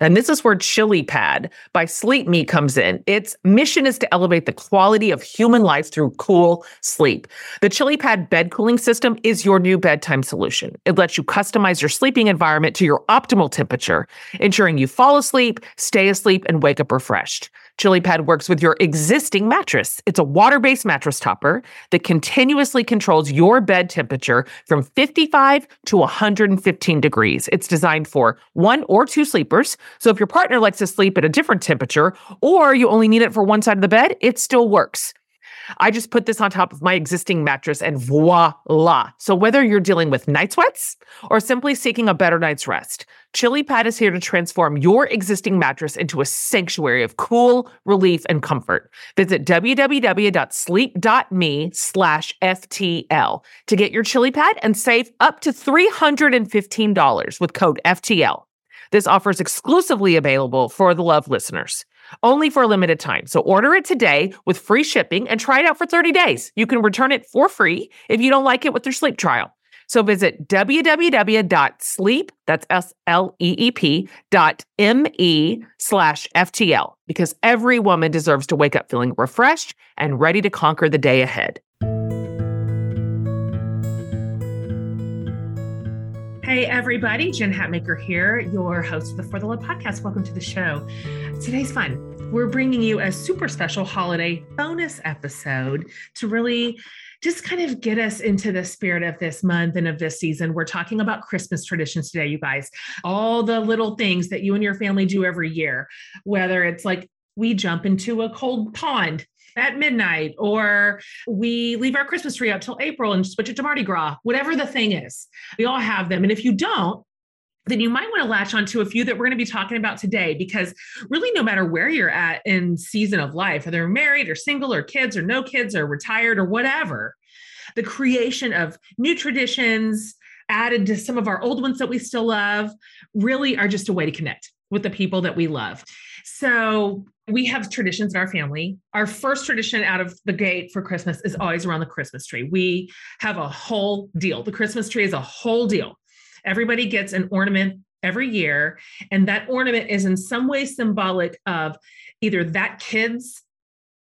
And this is where Chili Pad by Sleep Me comes in. Its mission is to elevate the quality of human life through cool sleep. The Chili Pad bed cooling system is your new bedtime solution. It lets you customize your sleeping environment to your optimal temperature, ensuring you fall asleep, stay asleep, and wake up refreshed. ChiliPad works with your existing mattress. It's a water based mattress topper that continuously controls your bed temperature from 55 to 115 degrees. It's designed for one or two sleepers. So if your partner likes to sleep at a different temperature or you only need it for one side of the bed, it still works. I just put this on top of my existing mattress and voila. So whether you're dealing with night sweats or simply seeking a better night's rest, Chili Pad is here to transform your existing mattress into a sanctuary of cool, relief, and comfort. Visit www.sleep.me slash FTL to get your Chili Pad and save up to $315 with code FTL. This offer is exclusively available for the Love listeners only for a limited time. So order it today with free shipping and try it out for 30 days. You can return it for free if you don't like it with your sleep trial. So visit www.sleep, that's S-L-E-E-P dot M-E slash FTL because every woman deserves to wake up feeling refreshed and ready to conquer the day ahead. Hey, everybody. Jen Hatmaker here, your host of the For the Love podcast. Welcome to the show. Today's fun. We're bringing you a super special holiday bonus episode to really just kind of get us into the spirit of this month and of this season. We're talking about Christmas traditions today, you guys. All the little things that you and your family do every year, whether it's like we jump into a cold pond at midnight, or we leave our Christmas tree out till April and switch it to Mardi Gras, whatever the thing is. We all have them. And if you don't, then you might want to latch on to a few that we're going to be talking about today because really no matter where you're at in season of life whether you're married or single or kids or no kids or retired or whatever the creation of new traditions added to some of our old ones that we still love really are just a way to connect with the people that we love so we have traditions in our family. Our first tradition out of the gate for Christmas is always around the Christmas tree. We have a whole deal. The Christmas tree is a whole deal. Everybody gets an ornament every year, and that ornament is in some way symbolic of either that kid's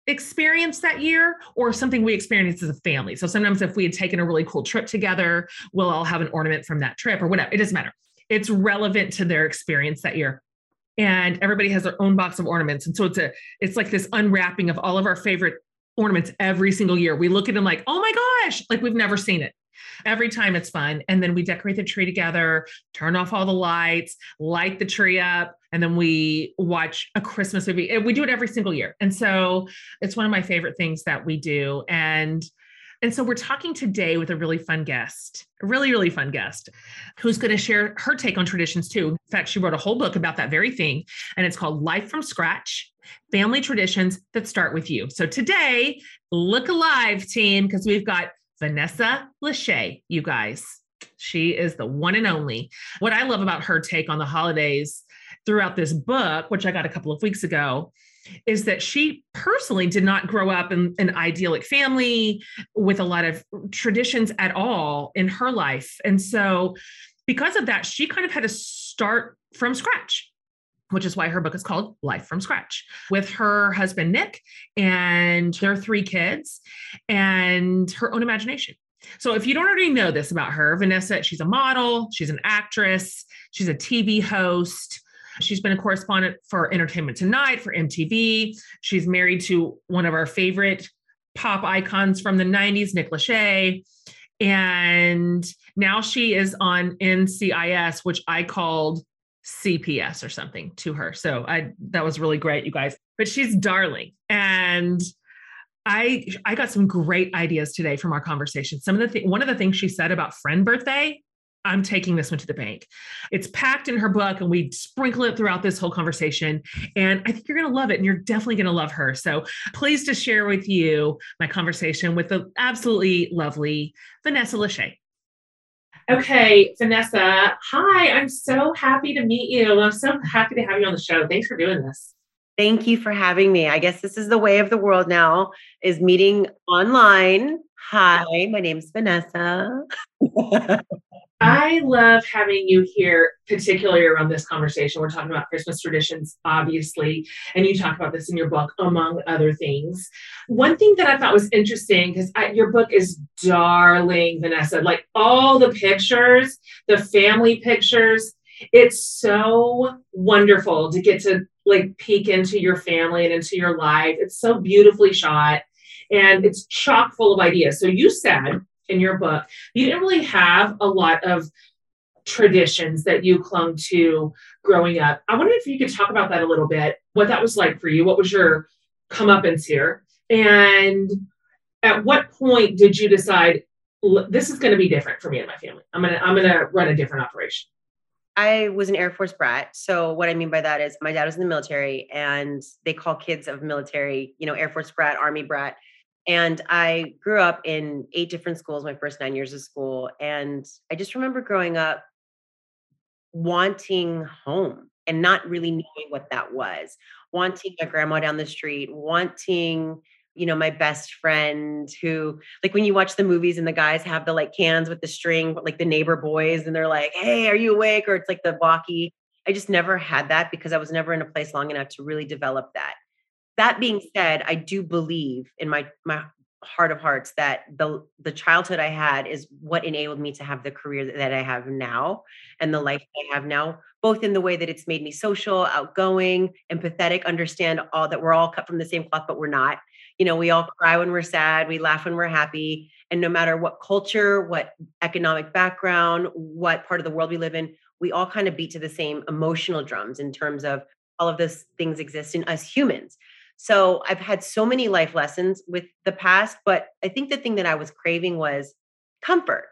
experience that year or something we experienced as a family. So sometimes if we had taken a really cool trip together, we'll all have an ornament from that trip or whatever. It doesn't matter. It's relevant to their experience that year and everybody has their own box of ornaments. And so it's a it's like this unwrapping of all of our favorite ornaments every single year. We look at them like oh my gosh like we've never seen it. Every time it's fun. And then we decorate the tree together turn off all the lights light the tree up and then we watch a christmas movie. We do it every single year. And so it's one of my favorite things that we do. And and so we're talking today with a really fun guest, a really, really fun guest who's going to share her take on traditions too. In fact, she wrote a whole book about that very thing, and it's called Life from Scratch Family Traditions That Start With You. So today, look alive, team, because we've got Vanessa Lachey, you guys. She is the one and only. What I love about her take on the holidays throughout this book, which I got a couple of weeks ago, is that she personally did not grow up in an idyllic family with a lot of traditions at all in her life. And so, because of that, she kind of had to start from scratch which is why her book is called Life from Scratch, with her husband, Nick, and their three kids, and her own imagination. So, if you don't already know this about her, Vanessa, she's a model, she's an actress, she's a TV host. She's been a correspondent for Entertainment Tonight, for MTV. She's married to one of our favorite pop icons from the 90s, Nick Lachey. And now she is on NCIS, which I called CPS or something to her. So I that was really great, you guys. But she's darling. And I I got some great ideas today from our conversation. Some of the th- one of the things she said about friend birthday, I'm taking this one to the bank. It's packed in her book and we sprinkle it throughout this whole conversation. And I think you're going to love it and you're definitely going to love her. So pleased to share with you my conversation with the absolutely lovely Vanessa Lachey. Okay, Vanessa. Hi, I'm so happy to meet you. I'm so happy to have you on the show. Thanks for doing this. Thank you for having me. I guess this is the way of the world now is meeting online. Hi, my name's Vanessa. I love having you here, particularly around this conversation. We're talking about Christmas traditions, obviously, and you talk about this in your book, among other things. One thing that I thought was interesting, because your book is darling, Vanessa, like all the pictures, the family pictures, it's so wonderful to get to like peek into your family and into your life. It's so beautifully shot and it's chock full of ideas. So you said, in your book, you didn't really have a lot of traditions that you clung to growing up. I wonder if you could talk about that a little bit, what that was like for you. What was your comeuppance here? And at what point did you decide this is going to be different for me and my family? I'm going to I'm going to run a different operation. I was an Air Force brat. So what I mean by that is my dad was in the military and they call kids of military, you know, Air Force brat, Army brat. And I grew up in eight different schools my first nine years of school. And I just remember growing up wanting home and not really mm-hmm. knowing what that was, wanting my grandma down the street, wanting you know my best friend who like when you watch the movies and the guys have the like cans with the string like the neighbor boys and they're like hey are you awake? or it's like the walkie. I just never had that because i was never in a place long enough to really develop that that being said, I do believe in my my heart of hearts that the the childhood I had is what enabled me to have the career that I have now and the life I have now, both in the way that it's made me social, outgoing, empathetic, understand all that we're all cut from the same cloth, but we're not. You know, we all cry when we're sad, we laugh when we're happy. And no matter what culture, what economic background, what part of the world we live in, we all kind of beat to the same emotional drums in terms of all of those things exist in us humans. So I've had so many life lessons with the past, but I think the thing that I was craving was comfort.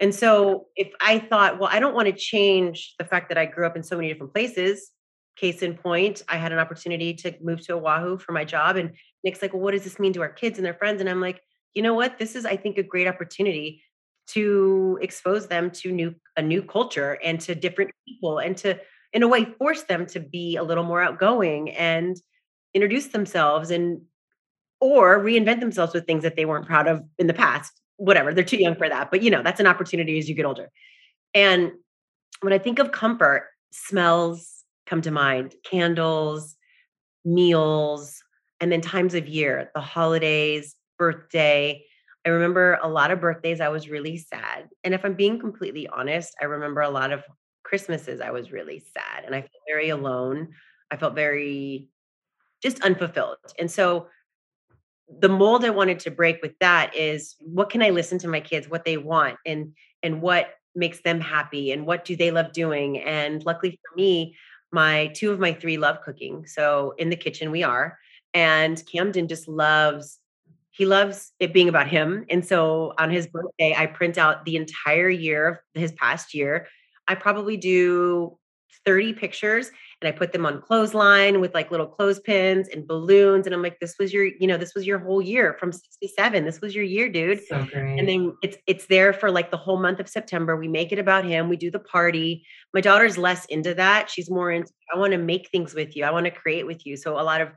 And so if I thought, well, I don't want to change the fact that I grew up in so many different places, case in point, I had an opportunity to move to Oahu for my job. And Nick's like, well, what does this mean to our kids and their friends? And I'm like, you know what? This is, I think, a great opportunity to expose them to new a new culture and to different people and to in a way force them to be a little more outgoing and introduce themselves and or reinvent themselves with things that they weren't proud of in the past whatever they're too young for that but you know that's an opportunity as you get older. And when i think of comfort smells come to mind candles meals and then times of year the holidays birthday. I remember a lot of birthdays i was really sad and if i'm being completely honest i remember a lot of christmases i was really sad and i felt very alone i felt very just unfulfilled. And so the mold I wanted to break with that is what can I listen to my kids, what they want and and what makes them happy and what do they love doing? And luckily for me, my two of my three love cooking. So in the kitchen we are. And Camden just loves he loves it being about him. And so on his birthday, I print out the entire year of his past year. I probably do 30 pictures and I put them on clothesline with like little clothespins and balloons. And I'm like, this was your, you know, this was your whole year from 67. This was your year, dude. So and then it's it's there for like the whole month of September. We make it about him. We do the party. My daughter's less into that. She's more into, I want to make things with you. I want to create with you. So a lot of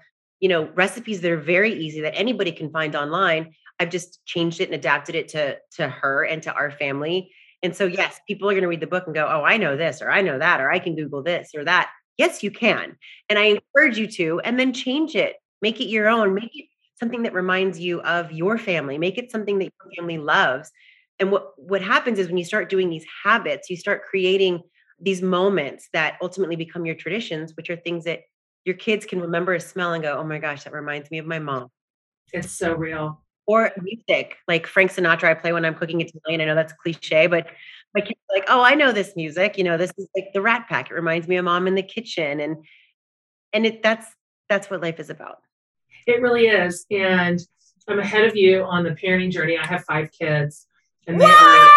you know, recipes that are very easy that anybody can find online. I've just changed it and adapted it to to her and to our family. And so yes, people are going to read the book and go, "Oh, I know this or I know that or I can google this or that." Yes, you can. And I encourage you to and then change it. Make it your own. Make it something that reminds you of your family. Make it something that your family loves. And what what happens is when you start doing these habits, you start creating these moments that ultimately become your traditions, which are things that your kids can remember a smell and go, "Oh my gosh, that reminds me of my mom." It's so real. Or music, like Frank Sinatra. I play when I'm cooking Italian. I know that's cliche, but my kids are like, "Oh, I know this music. You know, this is like the Rat Pack. It reminds me of mom in the kitchen." And and it that's that's what life is about. It really is. And I'm ahead of you on the parenting journey. I have five kids, and they what? are.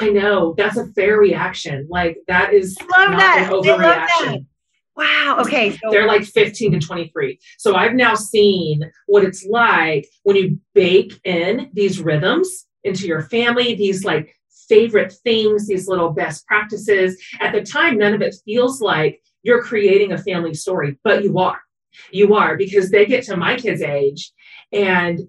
I know that's a fair reaction. Like that is love not that. an overreaction. Wow. Okay. So- They're like 15 to 23. So I've now seen what it's like when you bake in these rhythms into your family, these like favorite things, these little best practices. At the time, none of it feels like you're creating a family story, but you are. You are because they get to my kids' age and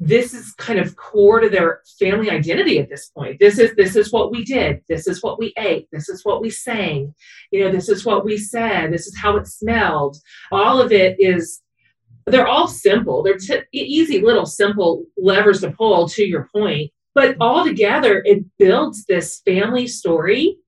this is kind of core to their family identity at this point. This is this is what we did. This is what we ate. This is what we sang. You know this is what we said. This is how it smelled. All of it is they're all simple. They're t- easy little simple levers to pull to your point. But all together it builds this family story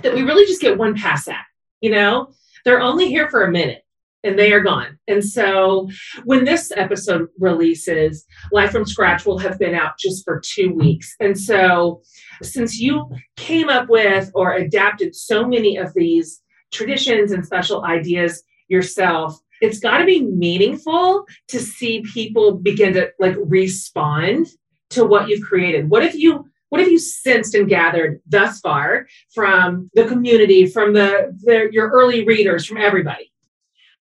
that we really just get one pass at you know? They're only here for a minute and they are gone. And so when this episode releases, Life from Scratch will have been out just for two weeks. And so since you came up with or adapted so many of these traditions and special ideas yourself, it's got to be meaningful to see people begin to like respond to what you've created. What if you what have you sensed and gathered thus far from the community, from the, the your early readers, from everybody?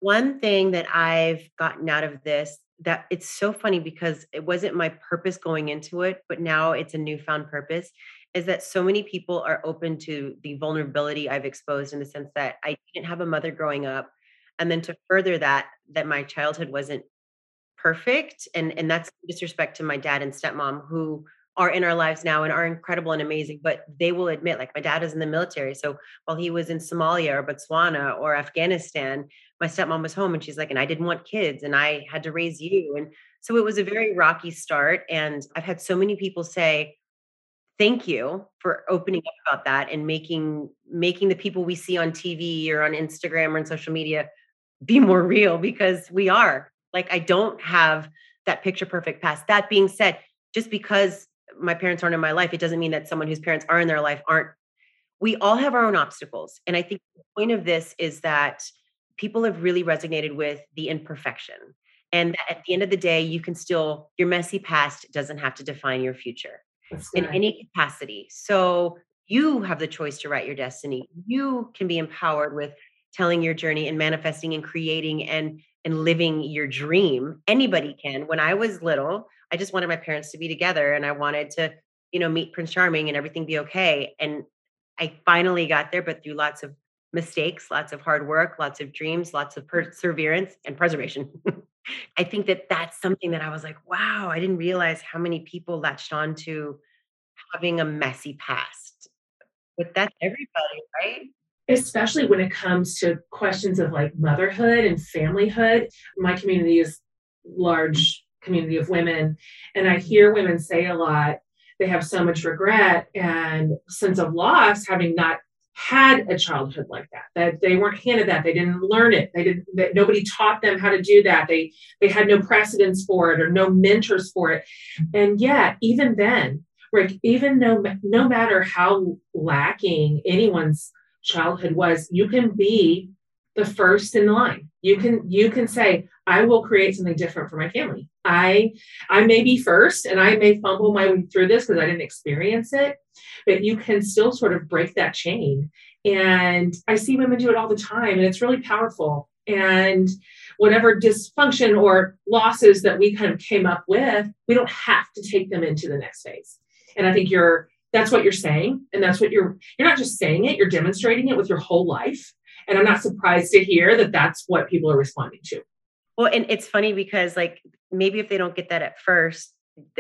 One thing that I've gotten out of this that it's so funny because it wasn't my purpose going into it, but now it's a newfound purpose is that so many people are open to the vulnerability I've exposed in the sense that I didn't have a mother growing up. And then to further that, that my childhood wasn't perfect. And, and that's disrespect to my dad and stepmom who are in our lives now and are incredible and amazing, but they will admit, like my dad is in the military. So while he was in Somalia or Botswana or Afghanistan, my stepmom was home and she's like, and I didn't want kids and I had to raise mm. you. And so it was a very rocky start. And I've had so many people say, thank you for opening mm. up about that and making making the people we see on TV or on Instagram or on social media be more real because we are. Like I don't have that picture perfect past. That being said, just because my parents aren't in my life, it doesn't mean that someone whose parents are in their life aren't. We all have our own obstacles. And I think the point of this is that people have really resonated with the imperfection. And at the end of the day, you can still, your messy past doesn't have to define your future in any capacity. So you have the choice to write your destiny. You can be empowered with telling your journey and manifesting and creating and and living your dream. Anybody can. When I was little, I just wanted my parents to be together and I wanted to, you know, meet Prince Charming and everything be okay. And I finally got there, but through lots of mistakes, lots of hard work, lots of dreams, lots of perseverance and preservation. I think that that's something that I was like, wow, I didn't realize how many people latched on to having a messy past. But that's everybody, right? Especially when it comes to questions of like motherhood and familyhood. My community is large community of women. And I hear women say a lot, they have so much regret and sense of loss having not had a childhood like that that they weren't handed that they didn't learn it they didn't that nobody taught them how to do that they they had no precedents for it or no mentors for it. And yet even then rick even no no matter how lacking anyone's childhood was you can be the first in line you can you can say i will create something different for my family I I may be first and I may fumble my way through this because I didn't experience it, but you can still sort of break that chain. And I see women do it all the time and it's really powerful. And whatever dysfunction or losses that we kind of came up with, we don't have to take them into the next phase. And I think you're that's what you're saying and that's what you're you're not just saying it, you're demonstrating it with your whole life. And I'm not surprised to hear that that's what people are responding to. Well, and it's funny because like maybe if they don't get that at first,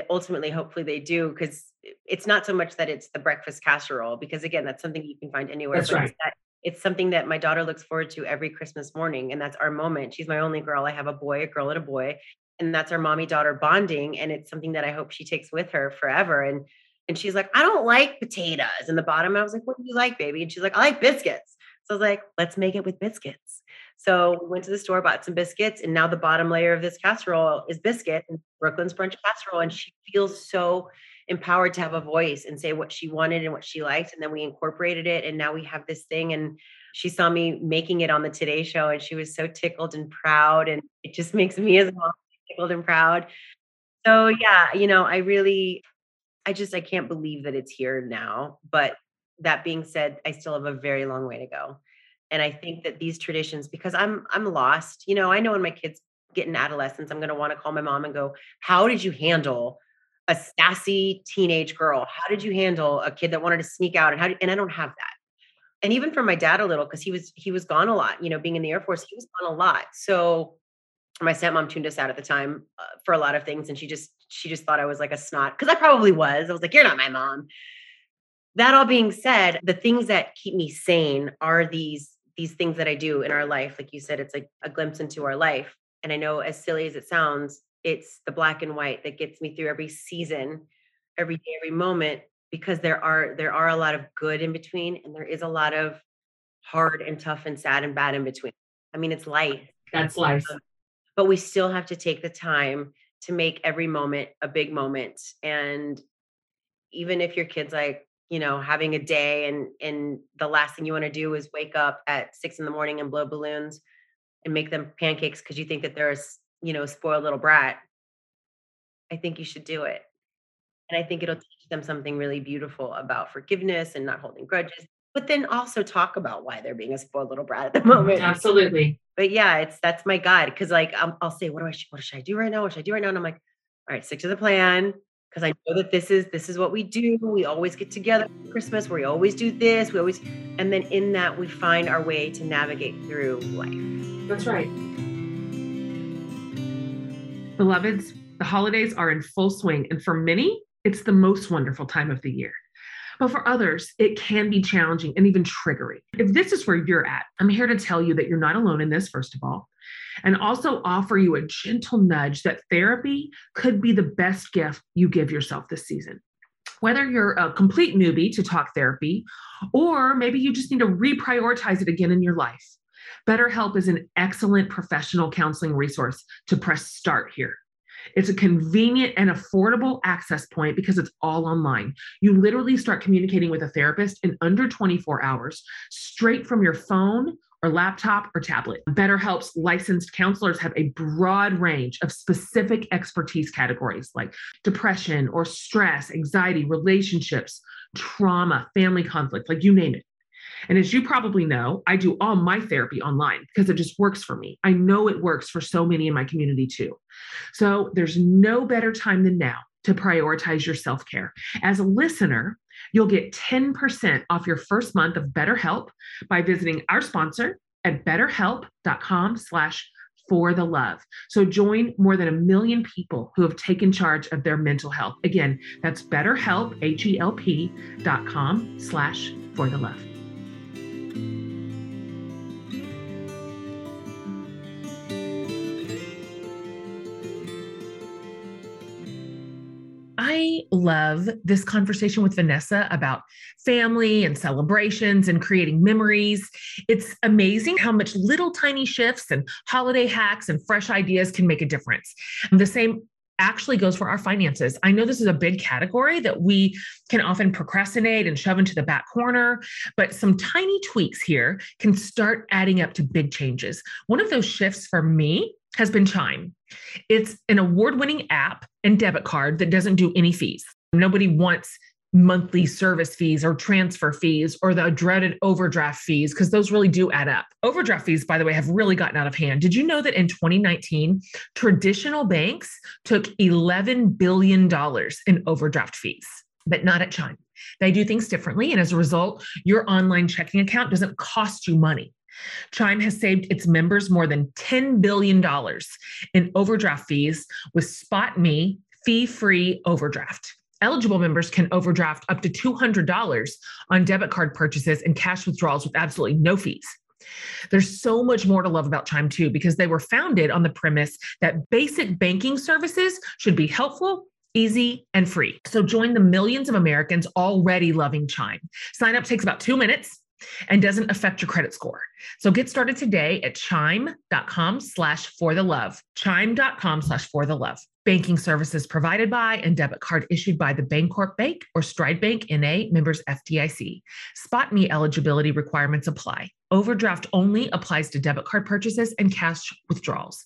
ultimately, hopefully they do because it's not so much that it's the breakfast casserole because again, that's something you can find anywhere. That's right. It's, that, it's something that my daughter looks forward to every Christmas morning, and that's our moment. She's my only girl. I have a boy, a girl, and a boy, and that's our mommy daughter bonding, and it's something that I hope she takes with her forever. And and she's like, I don't like potatoes in the bottom. I was like, What do you like, baby? And she's like, I like biscuits. So I was like, Let's make it with biscuits. So we went to the store, bought some biscuits, and now the bottom layer of this casserole is biscuit and Brooklyn's brunch casserole. And she feels so empowered to have a voice and say what she wanted and what she liked. And then we incorporated it, and now we have this thing. And she saw me making it on the Today Show, and she was so tickled and proud. And it just makes me as mom tickled and proud. So yeah, you know, I really, I just I can't believe that it's here now. But that being said, I still have a very long way to go. And i think that these traditions because i'm i'm lost you know i know when my kids get in adolescence i'm going to want to call my mom and go how did you handle a sassy teenage girl? How did you handle a kid that wanted to sneak out and how and i don't have that. And even for my dad a little because he was he was gone a lot you know being in the air force he was gone a lot. So my stepmom tuned us out at the time uh, for a lot of things and she just she just thought i was like a snot because i probably was. I was like you're not my mom that all being said the things that keep me sane are these these things that I do in our life. Like you said, it's like a glimpse into our life. And I know, as silly as it sounds, it's the black and white that gets me through every season, every day, every moment, because there are there are a lot of good in between, and there is a lot of hard and tough and sad and bad in between. I mean, it's life. That's life. Um, but we still have to take the time to make every moment a big moment. And even if your kid's like, you know having a day and and the last thing you want to do is wake up at six in the morning and blow balloons and make them pancakes because you think that they're a you know a spoiled little brat. I think you should do it. And i think it'll mm. teach them something really beautiful about forgiveness and not holding grudges but then also talk about why they're being a spoiled little brat at the moment. Absolutely. But yeah it's that's my guide because like i will say what do i what should i do right now? What should i do right now? And i'm like all right stick to the plan because I know that this is this is what we do. We always get together for Christmas. We always do this. We always, and then in that we find our way to navigate through life. That's right. Beloveds, the holidays are in full swing, and for many, it's the most wonderful time of the year. But for others, it can be challenging and even triggering. If this is where you're at, I'm here to tell you that you're not alone in this, first of all and also offer you a gentle nudge that therapy could be the best gift you give yourself this season. Whether you're a complete newbie to talk therapy, or maybe you just need to reprioritize it again in your life, BetterHelp is an excellent professional counseling resource to press start here. It's a convenient and affordable access point because it's all online. You literally start communicating with a therapist in under 24 hours, straight from your phone or laptop or tablet. BetterHelp's licensed counselors have a broad range of specific expertise categories like depression or stress, anxiety, relationships, trauma, family conflict, like you name it. And as you probably know, I do all my therapy online because it just works for me. I know it works for so many in my community too. So there's no better time than now to prioritize your self care. As a listener, You'll get 10% off your first month of BetterHelp by visiting our sponsor at betterhelp.com slash for the love. So join more than a million people who have taken charge of their mental health. Again, that's betterhelp, H-E-L-P dot slash for the love. I love this conversation with Vanessa about family and celebrations and creating memories. It's amazing how much little tiny shifts and holiday hacks and fresh ideas can make a difference. The same actually goes for our finances. I know this is a big category that we can often procrastinate and shove into the back corner, but some tiny tweaks here can start adding up to big changes. One of those shifts for me has been Chime. It's an award winning app and debit card that doesn't do any fees. Nobody wants monthly service fees or transfer fees or the dreaded overdraft fees because those really do add up. Overdraft fees, by the way, have really gotten out of hand. Did you know that in 2019, traditional banks took $11 billion in overdraft fees, but not at Chime? They do things differently. And as a result, your online checking account doesn't cost you money. Chime has saved its members more than $10 billion in overdraft fees with SpotMe fee free overdraft. Eligible members can overdraft up to $200 on debit card purchases and cash withdrawals with absolutely no fees. There's so much more to love about Chime too, because they were founded on the premise that basic banking services should be helpful, easy, and free. So join the millions of Americans already loving Chime. Sign up takes about two minutes and doesn't affect your credit score. So get started today at chime.com slash for the love. Chime.com slash for the love. Banking services provided by and debit card issued by the Bancorp Bank or Stride Bank NA members FDIC. Spot me eligibility requirements apply. Overdraft only applies to debit card purchases and cash withdrawals.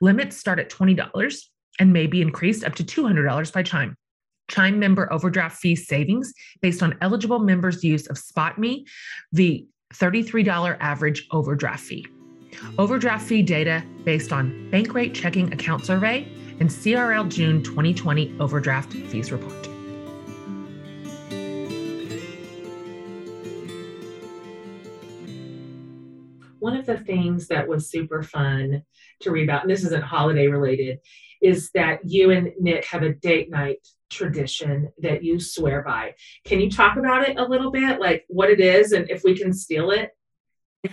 Limits start at $20 and may be increased up to $200 by Chime. Chime member overdraft fee savings based on eligible members' use of SpotMe, the $33 average overdraft fee. Overdraft fee data based on Bankrate checking account survey and CRL June 2020 overdraft fees report. One of the things that was super fun to read about, and this isn't holiday related, is that you and Nick have a date night tradition that you swear by. Can you talk about it a little bit, like what it is and if we can steal it?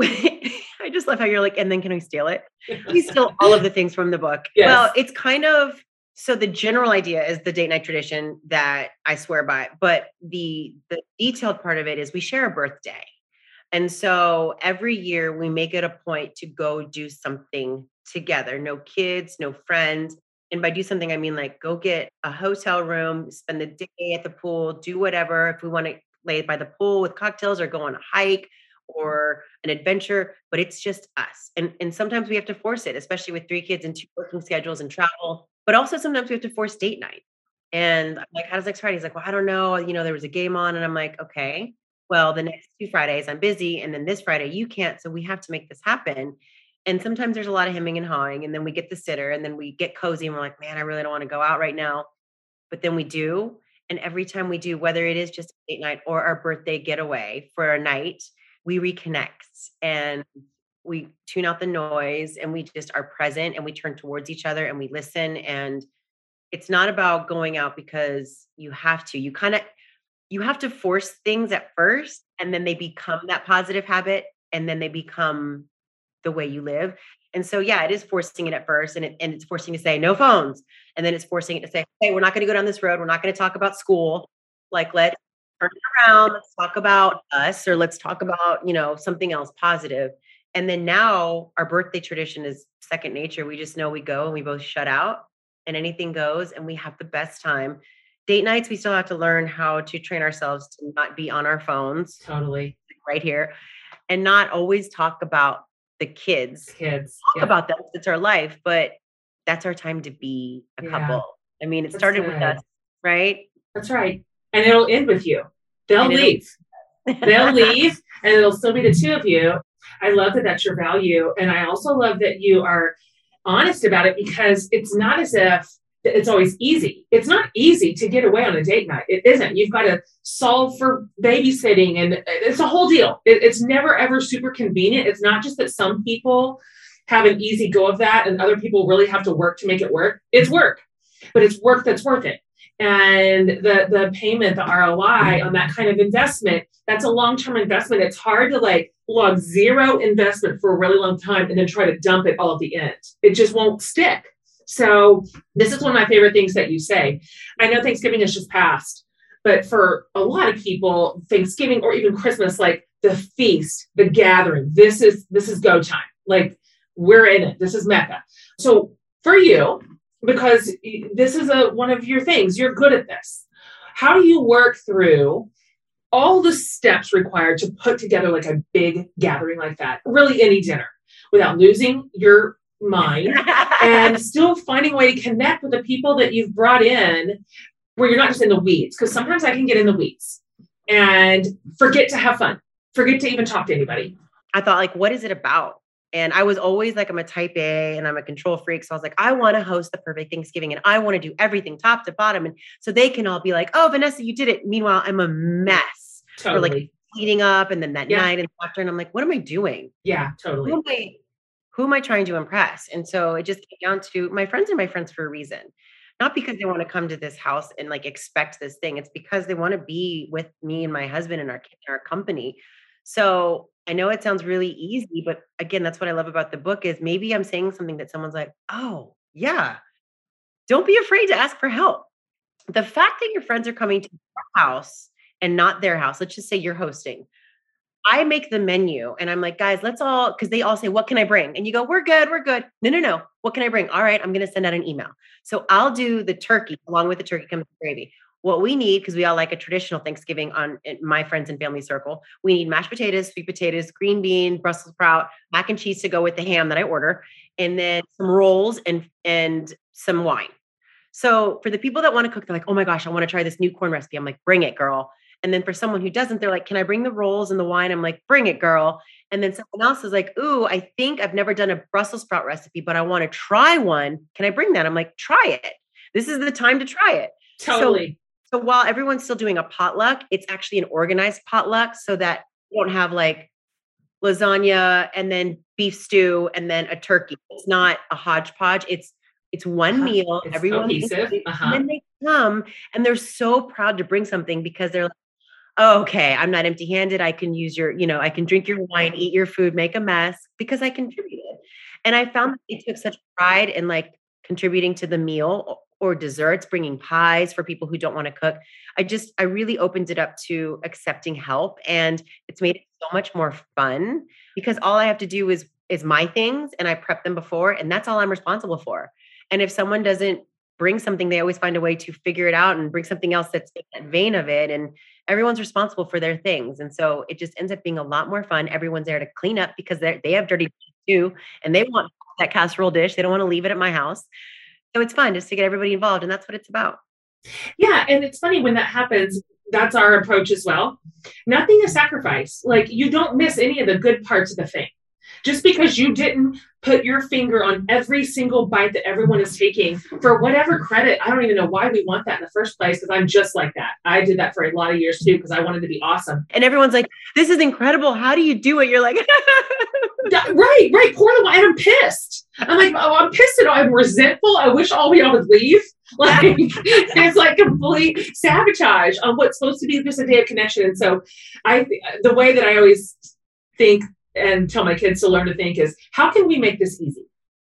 I just love how you're like, and then can we steal it? We steal all of the things from the book. Yes. Well, it's kind of so the general idea is the date night tradition that I swear by, but the the detailed part of it is we share a birthday. And so every year we make it a point to go do something together. No kids, no friends. And by do something, I mean like go get a hotel room, spend the day at the pool, do whatever. If we want to lay by the pool with cocktails or go on a hike or an adventure, but it's just us. And and sometimes we have to force it, especially with three kids and two working schedules and travel. But also sometimes we have to force date night. And I'm like, how does next Friday? He's like, well, I don't know. You know, there was a game on, and I'm like, okay. Well, the next two Fridays I'm busy, and then this Friday you can't. So we have to make this happen. And sometimes there's a lot of hemming and hawing, and then we get the sitter, and then we get cozy, and we're like, man, I really don't want to go out right now. But then we do. And every time we do, whether it is just a date night or our birthday getaway for a night, we reconnect and we tune out the noise and we just are present and we turn towards each other and we listen. And it's not about going out because you have to. You kind of you have to force things at first and then they become that positive habit and then they become the way you live. And so, yeah, it is forcing it at first, and, it, and it's forcing to say no phones, and then it's forcing it to say, "Hey, we're not going to go down this road. We're not going to talk about school. Like, let's turn it around. Let's talk about us, or let's talk about you know something else positive." And then now our birthday tradition is second nature. We just know we go and we both shut out, and anything goes, and we have the best time. Date nights, we still have to learn how to train ourselves to not be on our phones Totally. right here, and not always talk about the kids Kids. talk Yeah. about them. It's our life, but that's our time to be a Yeah. couple. I mean, it That's started with us, right? That's right. And it'll end with you. They'll And leave. They'll leave and it'll still be the two of you. I love that that's your value. And I also love that you are honest about it because it's not as if it's always easy. It's not easy to get away on a date night. It isn't. You've got to solve for babysitting and uh, it's a whole deal. It- it's never ever super convenient. It's not just that some people have an easy go of that and other people really have to work to make it work. It's work, but it's work that's worth it and the the payment the roi on that kind of investment that's a long-term investment it's hard to like log zero investment for a really long time and then try to dump it all at the end it just won't stick so this is one of my favorite things that you say. I know thanksgiving is just passed but for a lot of people thanksgiving or even christmas like the feast the gathering this is this is go time. Like we're in it. This is mecca. So for you because this is a one of your things you're good at this. How do you work through all the steps required to put together like a big gathering like that? Really any dinner. Without losing your mind and still finding a way to connect with the people that you've brought in where you're not just in the weeds because sometimes i can get in the weeds and forget to have fun forget to even talk to anybody I thought, like, what is it about? And I was always like, I'm a type A and I'm a control freak. So I was like, I want to host the perfect Thanksgiving and I want to do everything top to bottom. And so they can all be like, oh, Vanessa, you did it. Meanwhile, I'm a mess. totally like, leading up and then that Yeah. night and after. And I'm like, what am I doing? Yeah, totally. Who am I who am I trying to impress? And so it just came down to my friends are my friends for a reason. Not because they want to come to this house and like expect this thing. It's because they want to be with me and my husband and our and our company. So I know it sounds really easy, but again, that's what I love about the book is maybe I'm saying something that someone's like, oh, yeah. Don't be afraid to ask for help. The fact that your friends are coming to your house and not their house, let's just say you're hosting. I make the menu and I'm like, guys, let's all, because they all say, what can I bring? And you go, we're good, we're good. No, no, no. What can I bring? All right, I'm going to send out an email. So I'll do the turkey along with the turkey comes the gravy. What we need, because we all like a traditional Thanksgiving on in my friends and family circle, we need mashed potatoes, sweet potatoes, green bean, Brussels sprout, mac and cheese to go with the ham that I order, and then some rolls and and some wine. So for the people that want to cook, they're like, oh my gosh, I want to try this new corn recipe. I'm like, bring it, girl. And then for someone who doesn't, they're like, can I bring the rolls and the wine? I'm like, bring it, girl. And then someone else is like, ooh, I think I've never done a Brussels sprout recipe, but I want to try one. Can I bring that? I'm like, try it. This is the time to try it. Totally. So while everyone's still doing a potluck, it's actually an organized potluck so that you don't have like lasagna and then beef stew and then a turkey. It's not a hodgepodge. It's it's one Uh-huh. meal. It's Everyone cohesive. Uh-huh. and then they come and they're so proud to bring something because they're like, oh, okay, I'm not empty handed. I can use your, you know, I can drink your wine, eat your food, make a mess because I contributed. And I found that they took such pride in like contributing to the meal or desserts, bringing pies for people who don't want to cook. I just, I really opened it up to accepting help and it's made it so much more fun because all I have to do is is my things and I prep them before and that's all I'm responsible for. And if someone doesn't bring something, they always find a way to figure it out and bring something else that's in that vein of it. And everyone's responsible for their things. And so it just ends up being a lot more fun. Everyone's there to clean up because they they have dirty too, and they want that casserole dish. They don't want to leave it at my house. So it's fun just to get everybody involved, and that's what it's about. Yeah, and it's funny when that happens. That's our approach as well. Nothing is sacrifice. Like you don't miss any of the good parts of the thing. Just because you didn't put your finger on every single bite that everyone is taking for whatever credit, I don't even know why we want that in the first place because I'm just like that. I did that for a lot of years too because I wanted to be awesome. And everyone's like, "This is incredible. How do you do it?" You're like, right, right. Pour the wine. And I'm pissed. I'm like, oh, I'm pissed and I'm resentful. I wish all y'all would leave. Like it's like complete sabotage on what's supposed to be just a day of connection. And so I the way that I always think and tell my kids to learn to think is how can we make this easy?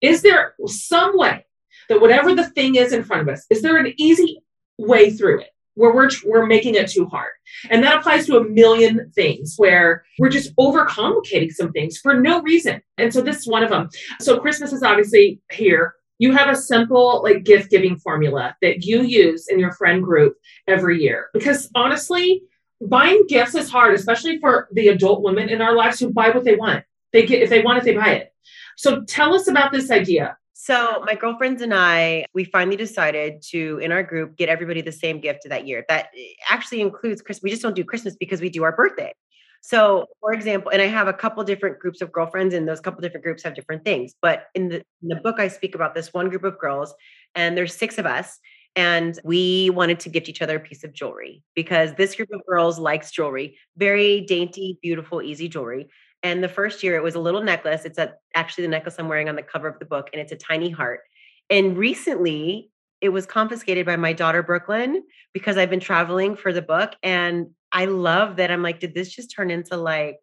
Is there some way that whatever the thing is in front of us, is there an easy way through it where we're we're making it too hard? And that applies to a million things where we're just overcomplicating some things for no reason. And so this is one of them. So Christmas is obviously here. You have a simple like gift giving formula that you use in your friend group every year. Because honestly, buying gifts is hard, especially for the adult women in our lives who buy what they want. They get if they want it, they buy it. So tell us about this idea. So my girlfriends and I, we finally decided to, in our group, get everybody the same gift that year. That eh, actually includes Christmas. We just don't do Christmas because we do our birthday. So, for example, and I have a couple different groups of girlfriends, and those couple different groups have different things. But in the in the book, I speak about this one group of girls, and there's six of us, and we wanted to gift each other a piece of jewelry because this group of girls likes jewelry, very dainty, beautiful, easy jewelry. And the first year, it was a little necklace. It's a, actually the necklace I'm wearing on the cover of the book, and it's a tiny heart. And recently, it was confiscated by my daughter Brooklyn because I've been traveling for the book, and I love that. I'm like, did this just turn into like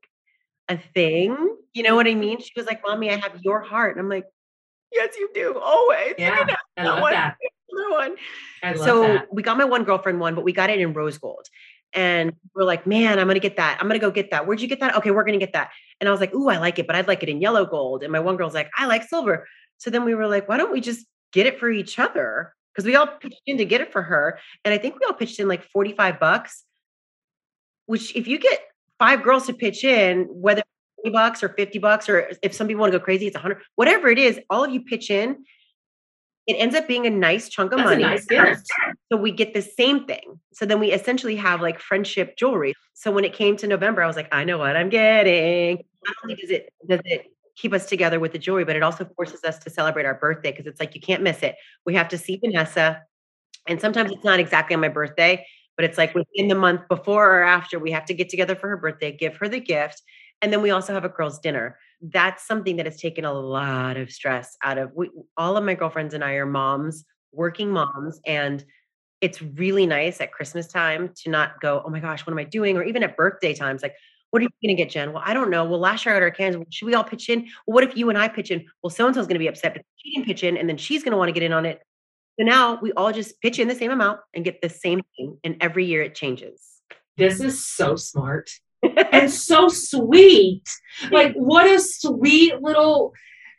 a thing? You know what I mean? She was like, "Mommy, I have your heart," and I'm like, "Yes, you do, always." Yeah, I love that. Another one I love so that. we got my one girlfriend one, but we got it in rose gold. And we're like, man, I'm gonna get that. I'm gonna go get that. Where'd you get that? Okay, we're gonna get that. And I was like, ooh, I like it, but I'd like it in yellow gold. And my one girl's like, I like silver. So then we were like, why don't we just get it for each other? Because we all pitched in to get it for her. And I think we all pitched in like 45 bucks, which if you get five girls to pitch in, whether 20 bucks or 50 bucks, or if some people want to go crazy, it's 100, whatever it is, all of you pitch in. It ends up being a nice chunk of That's a money. nice gift. So we get the same thing. So then we essentially have like friendship jewelry. So when it came to November, I was like, I know what I'm getting. Not only does it does it keep us together with the jewelry, but it also forces us to celebrate our birthday because it's like you can't miss it. We have to see Vanessa. And sometimes it's not exactly on my birthday, but it's like within the month before or after, we have to get together for her birthday, give her the gift. And then we also have a girls' dinner. That's something that has taken a lot of stress out of we, all of my girlfriends and I are moms, working moms. And it's really nice at Christmas time to not go, oh my gosh, what am I doing? Or even at birthday times, like, what are you going to get, Jen? Well, I don't know. Well, last year I got our cans. Should we all pitch in? Well, what if you and I pitch in? Well, so and so's going to be upset, but she didn't pitch in, and then she's going to want to get in on it. So now we all just pitch in the same amount and get the same thing. And every year it changes. This is so smart and so sweet. Like, what a sweet little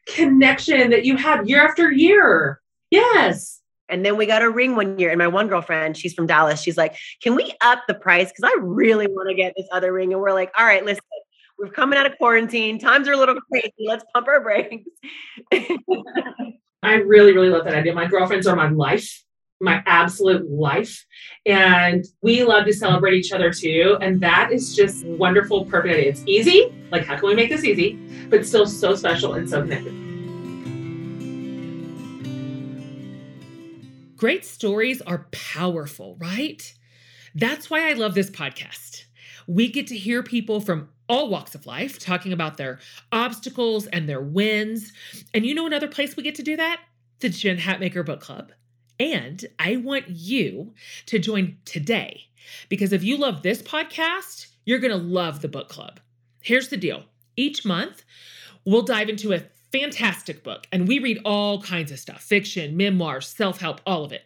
connection that you have year after year. Yes. And then we got a ring one year. And my one girlfriend, she's from Dallas. She's like, Can we up the price? Because I really want to get this other ring. And we're like, All right, listen, we're coming out of quarantine. Times are a little crazy. Let's pump our brakes. I really, really love that idea. My girlfriends are my life, my absolute life. And we love to celebrate each other too. And that is just wonderful, perfect. It's easy. Like, how can we make this easy? But still so special and so connected. Great stories are powerful, right? That's why I love this podcast. We get to hear people from all walks of life talking about their obstacles and their wins. And you know another place we get to do that? The Jen Hatmaker Book Club. And I want you to join today because if you love this podcast, you're going to love the book club. Here's the deal each month, we'll dive into a fantastic book and we read all kinds of stuff fiction, memoirs, self help, all of it.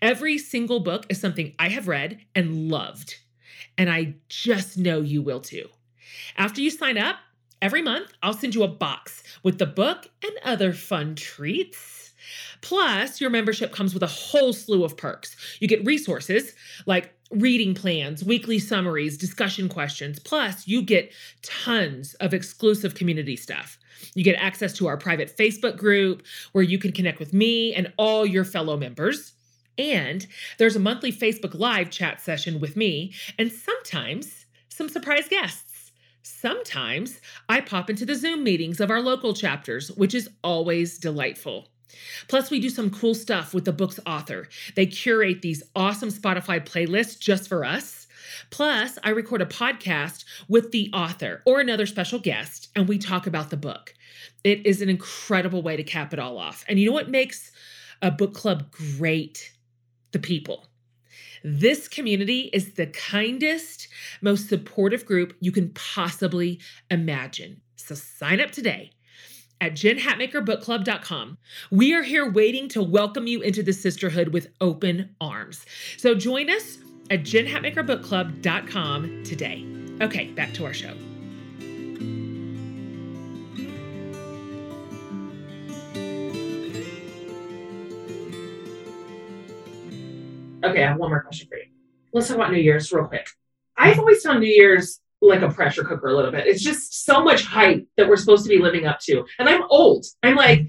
Every single book is something I have read and loved. And I just know you will too. After you sign up, every month I'll send you a box with the book and other fun treats. Plus, your membership comes with a whole slew of perks. You get resources like reading plans, weekly summaries, discussion questions. Plus, you get tons of exclusive community stuff. You get access to our private Facebook group where you can connect with me and all your fellow members. And there's a monthly Facebook Live chat session with me, and sometimes some surprise guests. Sometimes I pop into the Zoom meetings of our local chapters, which is always delightful. Plus, we do some cool stuff with the book's author. They curate these awesome Spotify playlists just for us. Plus, I record a podcast with the author or another special guest, and we talk about the book. It is an incredible way to cap it all off. And you know what makes a book club great? The people. This community is the kindest, most supportive group you can possibly imagine. So sign up today at jenhatmakerbookclub.com. We are here waiting to welcome you into the sisterhood with open arms. So join us at jenhatmakerbookclub.com today. Okay, back to our show. Okay, I have one more question for you. Let's talk about New Year's real quick. I've always found New Year's like a pressure cooker a little bit. It's just so much hype that we're supposed to be living up to. And I'm old. I'm like,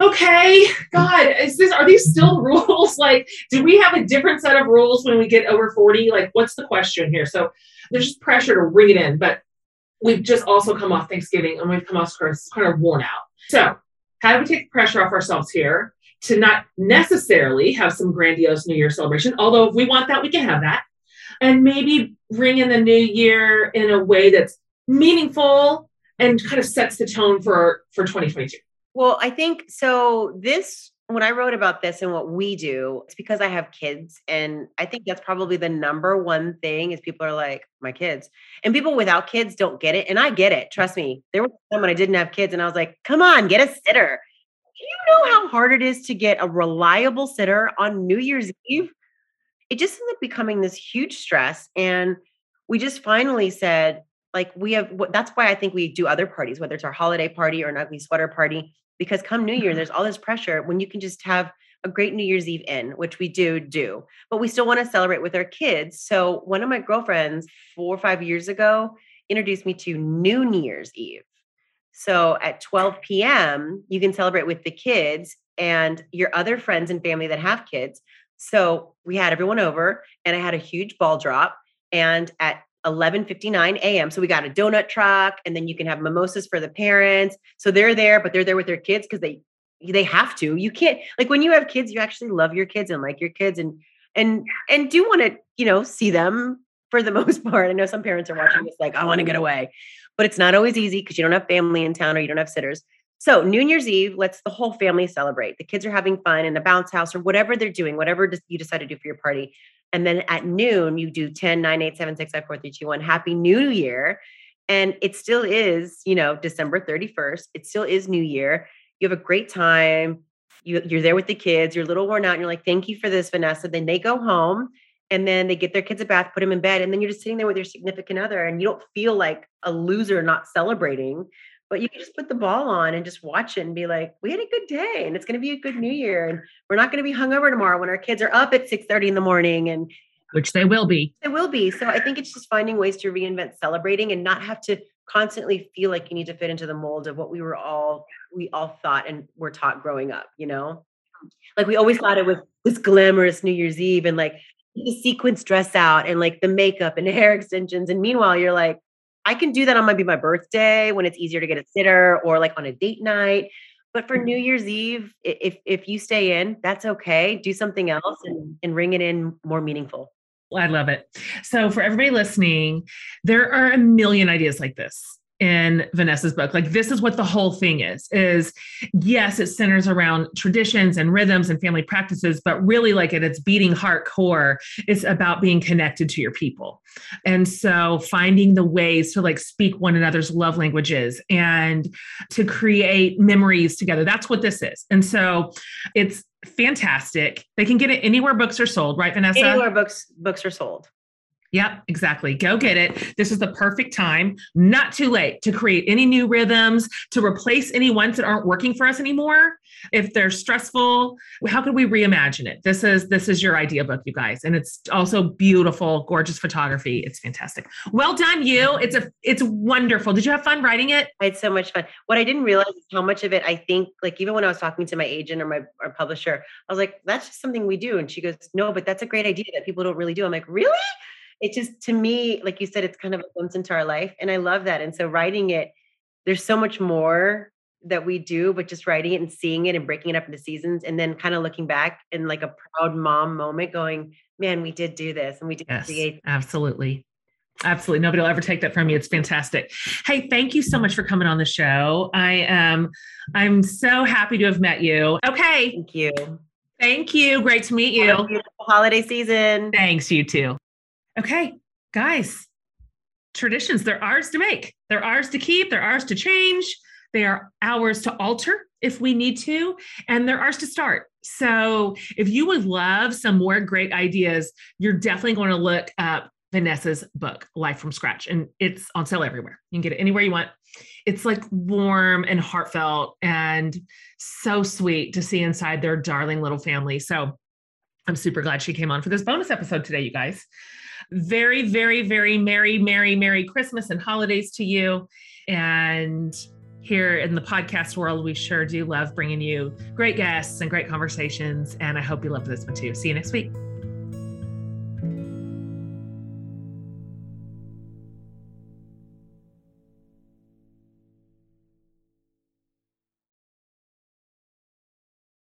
okay, God, is this are these still rules? Like, do we have a different set of rules when we get over 40? Like, what's the question here? So there's just pressure to ring it in, but we've just also come off Thanksgiving and we've come off Christmas kind of worn out. So how do we take the pressure off ourselves here to not necessarily have some grandiose New Year celebration? Although if we want that, we can have that and maybe bring in the new year in a way that's meaningful and kind of sets the tone for for 2022 well i think so this when i wrote about this and what we do it's because i have kids and i think that's probably the number one thing is people are like my kids. And people without kids don't get it and i get it trust me. There was a time when i didn't have kids and i was like come on get a sitter. Do you know how hard it is to get a reliable sitter on new year's eve it just ended up becoming this huge stress. And we just finally said, like, we have that's why I think we do other parties, whether it's our holiday party or an ugly sweater party, because come New Year, mm-hmm. there's all this pressure when you can just have a great New Year's Eve in, which we do do, but we still want to celebrate with our kids. So one of my girlfriends four or five years ago introduced me to New New Year's Eve. So at 12 p.m., you can celebrate with the kids and your other friends and family that have kids. So we had everyone over and I had a huge ball drop. And at 11:59 a.m. So we got a donut truck, and then you can have mimosas for the parents. So they're there, but they're there with their kids because they they have to. You can't like when you have kids, you actually love your kids and like your kids and and and do want to you know, see them for the most part. I know some parents are watching this like, I want to get away, but it's not always easy because you don't have family in town or you don't have sitters. So New Year's Eve lets the whole family celebrate. The kids are having fun in the bounce house or whatever they're doing, whatever you decide to do for your party. And then at noon, you do 10, 9, 8, 7, 6, 5, 4, 3, 2, 1. Happy New Year. And it still is, you know, December 31st. It still is New Year. You have a great time. You, you're there with the kids. You're a little worn out. And you're like, thank you for this, Vanessa. Then they go home and then they get their kids a bath, put them in bed. And then you're just sitting there with your significant other and you don't feel like a loser not celebrating but you can just put the ball on and just watch it and be like, we had a good day and it's going to be a good new year. And we're not going to be hungover tomorrow when our kids are up at 6 30 in the morning. And which they will be. They will be. So I think it's just finding ways to reinvent celebrating and not have to constantly feel like you need to fit into the mold of what we were all, we all thought and were taught growing up, you know? Like we always thought it was this glamorous New Year's Eve and like the sequence dress out and like the makeup and hair extensions. And meanwhile, you're like, I can do that on maybe my birthday when it's easier to get a sitter or like on a date night. But for New. Year's Eve, if if you stay in, that's okay. Do something else and, and ring it in more meaningful. I love it. So for everybody listening, there are a million ideas like this in Vanessa's book. Like this is what the whole thing is. Is yes, it centers around traditions and rhythms and family practices, but really like at its beating heart core, it's about being connected to your people. And so finding the ways to like speak one another's love languages and to create memories together. That's what this is. And so it's fantastic. They can get it anywhere books are sold, right, Vanessa? Anywhere books books are sold. Yep, exactly. Go get it. This is the perfect time, not too late to create any new rhythms, to replace any ones that aren't working for us anymore. If they're stressful, how can we reimagine it? This is this is your idea book, you guys. And it's also beautiful, gorgeous photography. It's fantastic. Well done, you. It's a it's wonderful. Did you have fun writing it? I had so much fun. What I didn't realize is how much of it I think, like even when I was talking to my agent or my or publisher, I was like, that's just something we do. And she goes, No, but that's a great idea that people don't really do. I'm like, really? It just to me, like you said, it's kind of a glimpse into our life. And I love that. And so writing it, there's so much more that we do, but just writing it and seeing it and breaking it up into seasons and then kind of looking back in like a proud mom moment going, man, we did do this and we did yes, create. Absolutely. Absolutely. Nobody will ever take that from you. It's fantastic. Hey, thank you so much for coming on the show. I am I'm so happy to have met you. Okay. Thank you. Thank you. Great to meet you. holiday season. Thanks, you too. Okay, guys, traditions, they're ours to make, they're ours to keep, they're ours to change, they are ours to alter if we need to, and they're ours to start. So if you would love some more great ideas, you're definitely going to look up Vanessa's book, Life from Scratch, and it's on sale everywhere. You can get it anywhere you want. It's like warm and heartfelt and so sweet to see inside their darling little family. So I'm super glad she came on for this bonus episode today, you guys. Very, very, very merry, merry, merry Christmas and holidays to you. And here in the podcast world, we sure do love bringing you great guests and great conversations. And I hope you love this one too. See you next week.